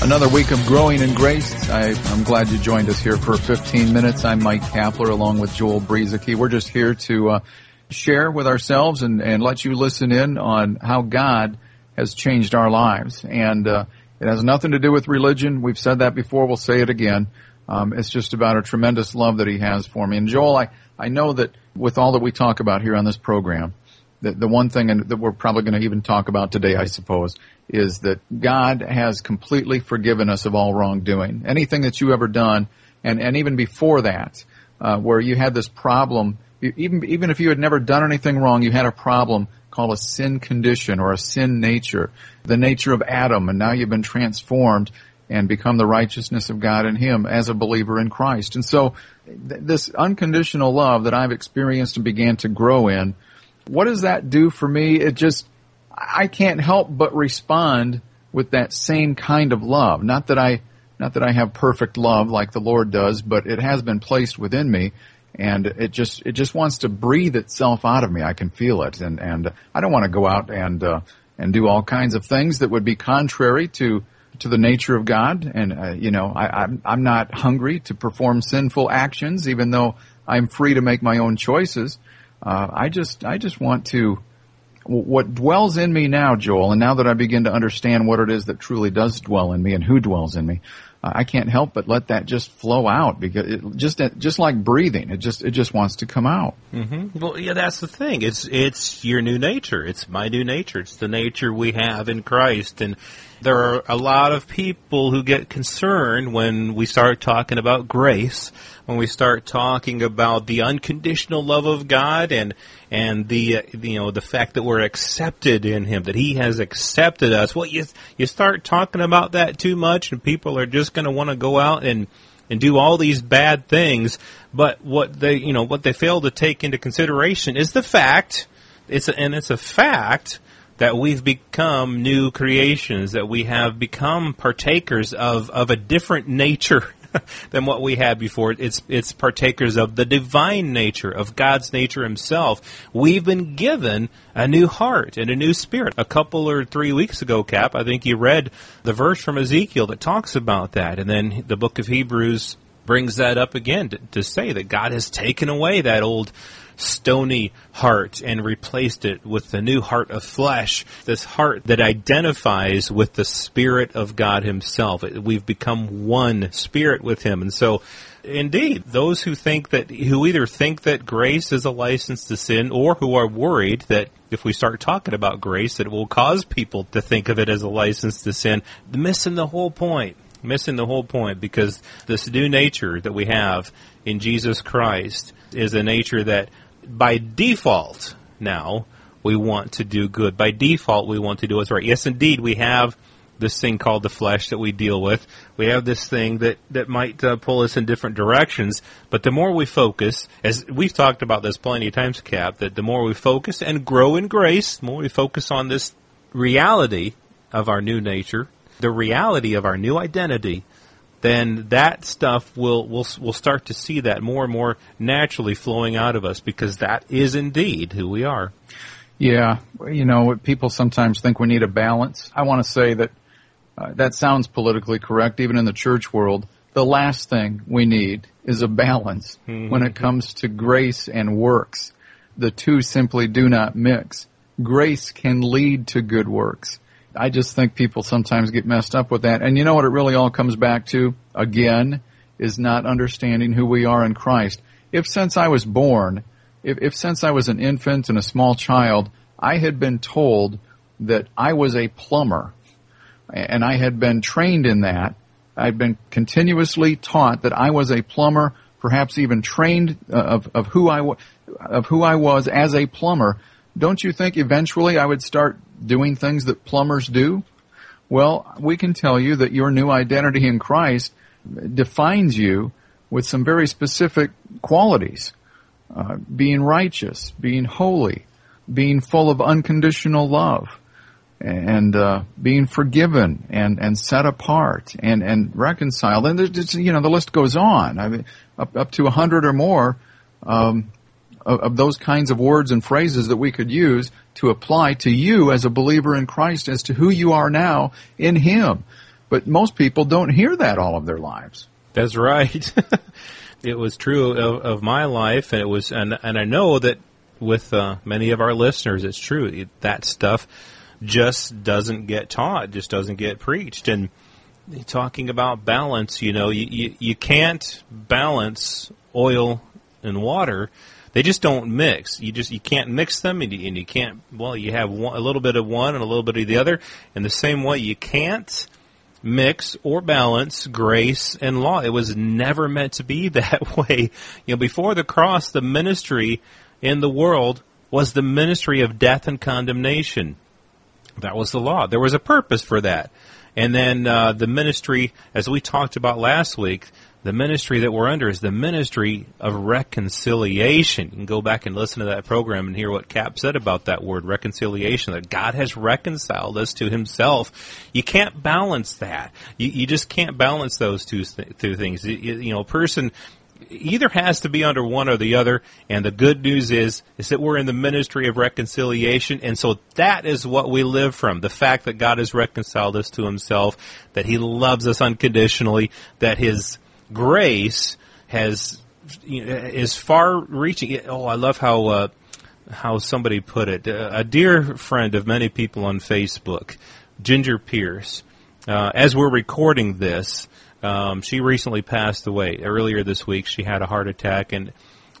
Another week of growing in grace. I, am glad you joined us here for 15 minutes. I'm Mike Kapler along with Joel Brueseke. We're just here to uh, share with ourselves and, and let you listen in on how God has changed our lives. And uh, it has nothing to do with religion. We've said that before. We'll say it again. Um, it's just about a tremendous love that He has for me. And Joel, I, I know that with all that we talk about here on this program, the, the one thing that we're probably going to even talk about today, I suppose, is that God has completely forgiven us of all wrongdoing. Anything that you ever done, and, and even before that, uh, where you had this problem, even, even if you had never done anything wrong, you had a problem called a sin condition or a sin nature, the nature of Adam, and now you've been transformed and become the righteousness of God in Him as a believer in Christ. And so, th- this unconditional love that I've experienced and began to grow in, what does that do for me? It just, I can't help but respond with that same kind of love. Not that I, not that I have perfect love like the Lord does, but it has been placed within me and it just, it just wants to breathe itself out of me. I can feel it and, and I don't want to go out and, uh, and do all kinds of things that would be contrary to, to the nature of God. And, uh, you know, I, I'm, I'm not hungry to perform sinful actions, even though I'm free to make my own choices. Uh, I just, I just want to, what dwells in me now, Joel, and now that I begin to understand what it is that truly does dwell in me and who dwells in me, I can't help but let that just flow out because it just just like breathing, it just it just wants to come out. Mm-hmm. Well, yeah, that's the thing. It's it's your new nature. It's my new nature. It's the nature we have in Christ, and there are a lot of people who get concerned when we start talking about grace, when we start talking about the unconditional love of God and and the uh, you know the fact that we're accepted in Him, that He has accepted us. Well, you you start talking about that too much, and people are just going to want to go out and and do all these bad things. But what they you know what they fail to take into consideration is the fact it's a, and it's a fact that we've become new creations, that we have become partakers of, of a different nature than what we had before. It's, it's partakers of the divine nature, of God's nature himself. We've been given a new heart and a new spirit. A couple or three weeks ago, Cap, I think you read the verse from Ezekiel that talks about that. And then the book of Hebrews brings that up again to, to say that God has taken away that old stony heart and replaced it with the new heart of flesh, this heart that identifies with the Spirit of God Himself. We've become one spirit with Him. And so, indeed, those who think that, who either think that grace is a license to sin or who are worried that if we start talking about grace, that it will cause people to think of it as a license to sin, missing the whole point missing the whole point because this new nature that we have in Jesus Christ is a nature that by default now we want to do good. By default we want to do what's right. Yes, indeed, we have this thing called the flesh that we deal with. We have this thing that that might uh, pull us in different directions. But the more we focus, as we've talked about this plenty of times, Cap, that the more we focus and grow in grace, the more we focus on this reality of our new nature, the reality of our new identity, then that stuff will will will start to see that more and more naturally flowing out of us because that is indeed who we are. Yeah, you know, people sometimes think we need a balance. I want to say that uh, that sounds politically correct, even in the church world. The last thing we need is a balance mm-hmm. when it comes to grace and works. The two simply do not mix. Grace can lead to good works. I just think people sometimes get messed up with that. And you know what it really all comes back to? Again, is not understanding who we are in Christ. If since I was born, if, if since I was an infant and a small child, I had been told that I was a plumber, and I had been trained in that, I'd been continuously taught that I was a plumber, perhaps even trained uh, of, of who I of who I was as a plumber. Don't you think eventually I would start doing things that plumbers do? Well, we can tell you that your new identity in Christ defines you with some very specific qualities. uh, being righteous, being holy, being full of unconditional love, and uh, being forgiven and, and set apart and, and reconciled. And there's, you know the list goes on. I mean, up up to a hundred or more um, of, those kinds of words and phrases that we could use to apply to you as a believer in Christ as to who you are now in Him. But most people don't hear that all of their lives. That's right. it was true of, of my life, and it was, and and I know that with uh, many of our listeners, it's true that stuff just doesn't get taught, just doesn't get preached, and talking about balance, you know, you, you, you can't balance oil and water. They just don't mix. You just you can't mix them, and you, and you can't. Well, you have one, a little bit of one and a little bit of the other. In the same way, you can't mix or balance grace and law. It was never meant to be that way. You know, before the cross, the ministry in the world was the ministry of death and condemnation. That was the law. There was a purpose for that. And then uh, the ministry, as we talked about last week, the ministry that we're under is the ministry of reconciliation. You can go back and listen to that program and hear what Cap said about that word, reconciliation, that God has reconciled us to himself. You can't balance that. You, you just can't balance those two, two things. You, you know, a person either has to be under one or the other. And the good news is, is that we're in the ministry of reconciliation. And so that is what we live from. The fact that God has reconciled us to himself, that he loves us unconditionally, that his grace has, is far reaching. Oh, I love how, uh, how somebody put it. A dear friend of many people on Facebook, Ginger Pierce, uh, as we're recording this, um, she recently passed away. Earlier this week, she had a heart attack and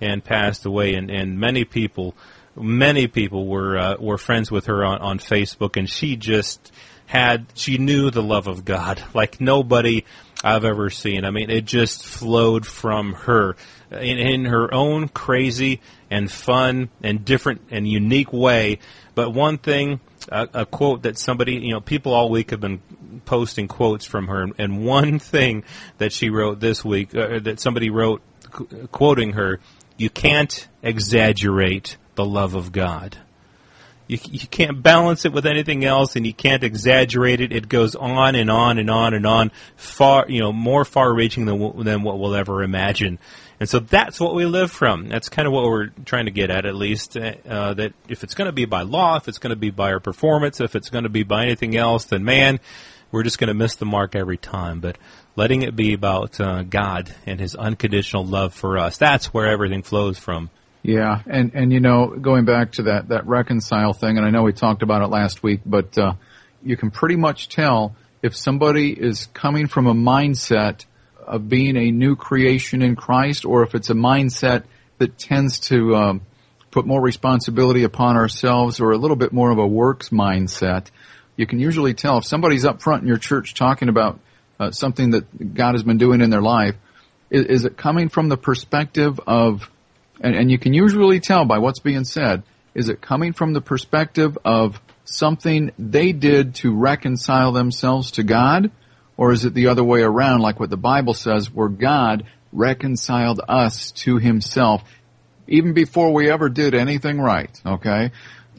and passed away. And, and many people, many people were uh, were friends with her on, on Facebook, and she just had she knew the love of God like nobody I've ever seen. I mean, it just flowed from her in, in her own crazy and fun and different and unique way. But one thing a, a, quote that somebody, you know, people all week have been posting quotes from her, and one thing that she wrote this week, uh, that somebody wrote qu- quoting her, you can't exaggerate the love of God. You, you can't balance it with anything else, and you can't exaggerate it. It goes on and on and on and on, far, you know, more far-reaching than than what we'll ever imagine. And so that's what we live from. That's kind of what we're trying to get at, at least. Uh, that if it's going to be by law, if it's going to be by our performance, if it's going to be by anything else, then man, we're just going to miss the mark every time. But letting it be about uh, God and His unconditional love for us, that's where everything flows from. Yeah, and and you know, going back to that that reconcile thing, and I know we talked about it last week, but uh, you can pretty much tell if somebody is coming from a mindset of being a new creation in Christ, or if it's a mindset that tends to um, put more responsibility upon ourselves, or a little bit more of a works mindset. You can usually tell if somebody's up front in your church talking about uh, something that God has been doing in their life. Is, is it coming from the perspective of, and, and you can usually tell by what's being said, is it coming from the perspective of something they did to reconcile themselves to God? Or is it the other way around, like what the Bible says, where God reconciled us to himself even before we ever did anything right, okay?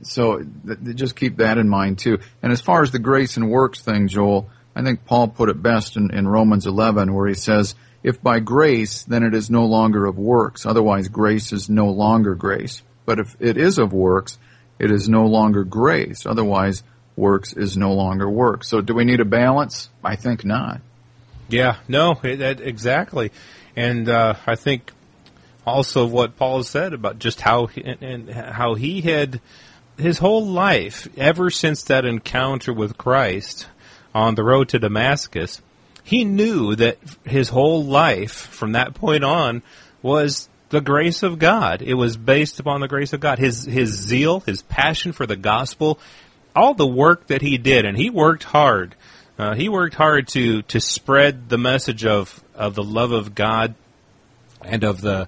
So th- just keep that in mind too. And as far as the grace and works thing, Joel, I think Paul put it best in, in Romans 11 where he says, if by grace, then it is no longer of works. Otherwise, grace is no longer grace. But if it is of works, it is no longer grace. Otherwise, works is no longer works. So do we need a balance? I think not. Yeah, no, it, it, exactly. And uh, I think also what Paul said about just how and, and how he had his whole life ever since that encounter with Christ on the road to Damascus, he knew that his whole life from that point on was the grace of God. It was based upon the grace of God. His his zeal, his passion for the gospel, all the work that he did, and he worked hard. Uh, he worked hard to to spread the message of of the love of God and of the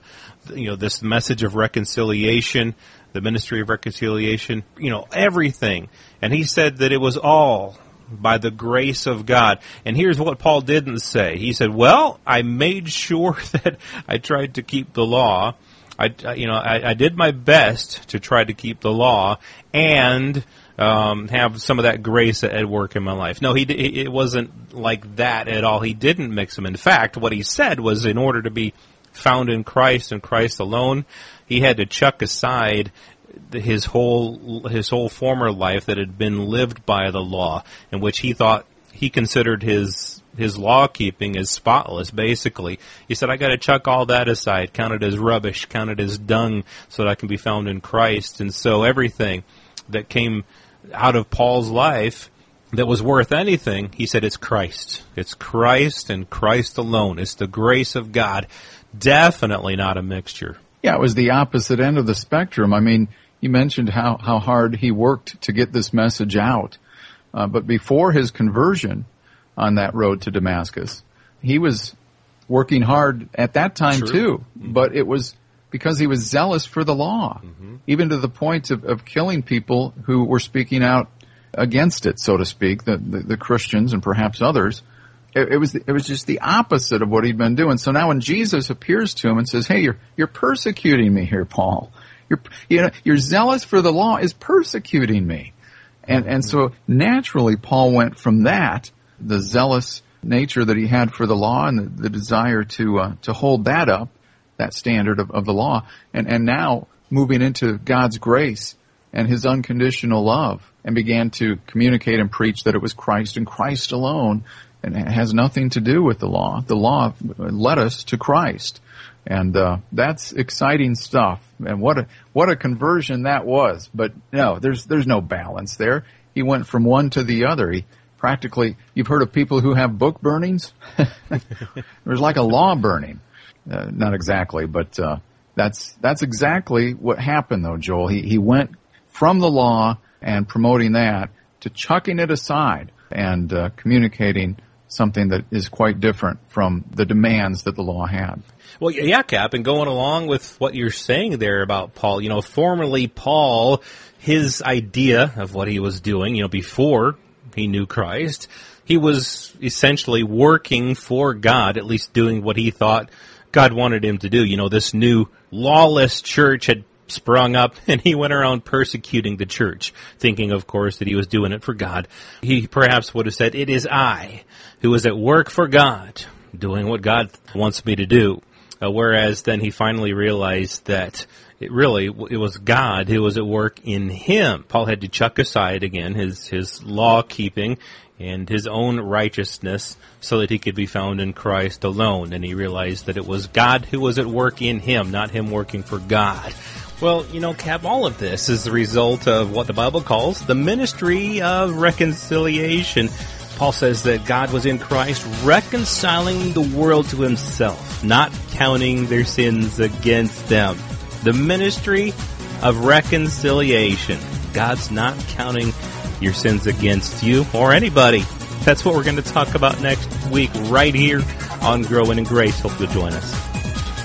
you know this message of reconciliation, the ministry of reconciliation, you know everything. And he said that it was all by the grace of God. And here's what Paul didn't say. He said, "Well, I made sure that I tried to keep the law." I, you know, I, I did my best to try to keep the law and um, have some of that grace at work in my life. No, he it wasn't like that at all. He didn't mix them. In fact, what he said was, in order to be found in Christ and Christ alone, he had to chuck aside his whole his whole former life that had been lived by the law, in which he thought he considered his his law keeping as spotless. Basically, he said, "I got to chuck all that aside, count it as rubbish, count it as dung, so that I can be found in Christ." And so everything that came out of Paul's life that was worth anything, he said, it's Christ. It's Christ and Christ alone. It's the grace of God. Definitely not a mixture. Yeah, it was the opposite end of the spectrum. I mean, you mentioned how, how hard he worked to get this message out. Uh, but before his conversion on that road to Damascus, he was working hard at that time True. too. Mm-hmm. But it was because he was zealous for the law, Mm-hmm. even to the point of, of killing people who were speaking out against it, so to speak, the, the, the Christians and perhaps others. It, it was it was just the opposite of what he'd been doing. So now when Jesus appears to him and says, "Hey, you're you're persecuting me here, Paul. You know you're zealous for the law is persecuting me," and and so naturally Paul went from that the zealous nature that he had for the law and the, the desire to uh, to hold that up that standard of, of the law and and now moving into God's grace and his unconditional love and began to communicate and preach that it was Christ and Christ alone and it has nothing to do with the law. The law led us to Christ. And uh, that's exciting stuff. And what a what a conversion that was. But no, there's there's no balance there. He went from one to the other. He practically you've heard of people who have book burnings. There's like a law burning. Uh, not exactly, but uh, that's that's exactly what happened though, Joel. He he went from the law and promoting that to chucking it aside and uh, communicating something that is quite different from the demands that the law had. Well, yeah, Cap, and going along with what you're saying there about Paul, you know, formerly Paul, his idea of what he was doing, you know, before he knew Christ, he was essentially working for God, at least doing what he thought God wanted him to do. You know, this new lawless church had sprung up and he went around persecuting the church, thinking, of course, that he was doing it for God. He perhaps would have said, it is I who is at work for God, doing what God wants me to do. Uh, whereas then he finally realized that it really it was God who was at work in him. Paul had to chuck aside again his his law keeping and his own righteousness so that he could be found in Christ alone. And he realized that it was God who was at work in him, not him working for God. Well, you know, Cap, all of this is the result of what the Bible calls the ministry of reconciliation. Paul says that God was in Christ reconciling the world to himself, not counting their sins against them. The ministry of reconciliation. God's not counting your sins against you or anybody. That's what we're going to talk about next week right here on Growing in Grace. Hope you'll join us.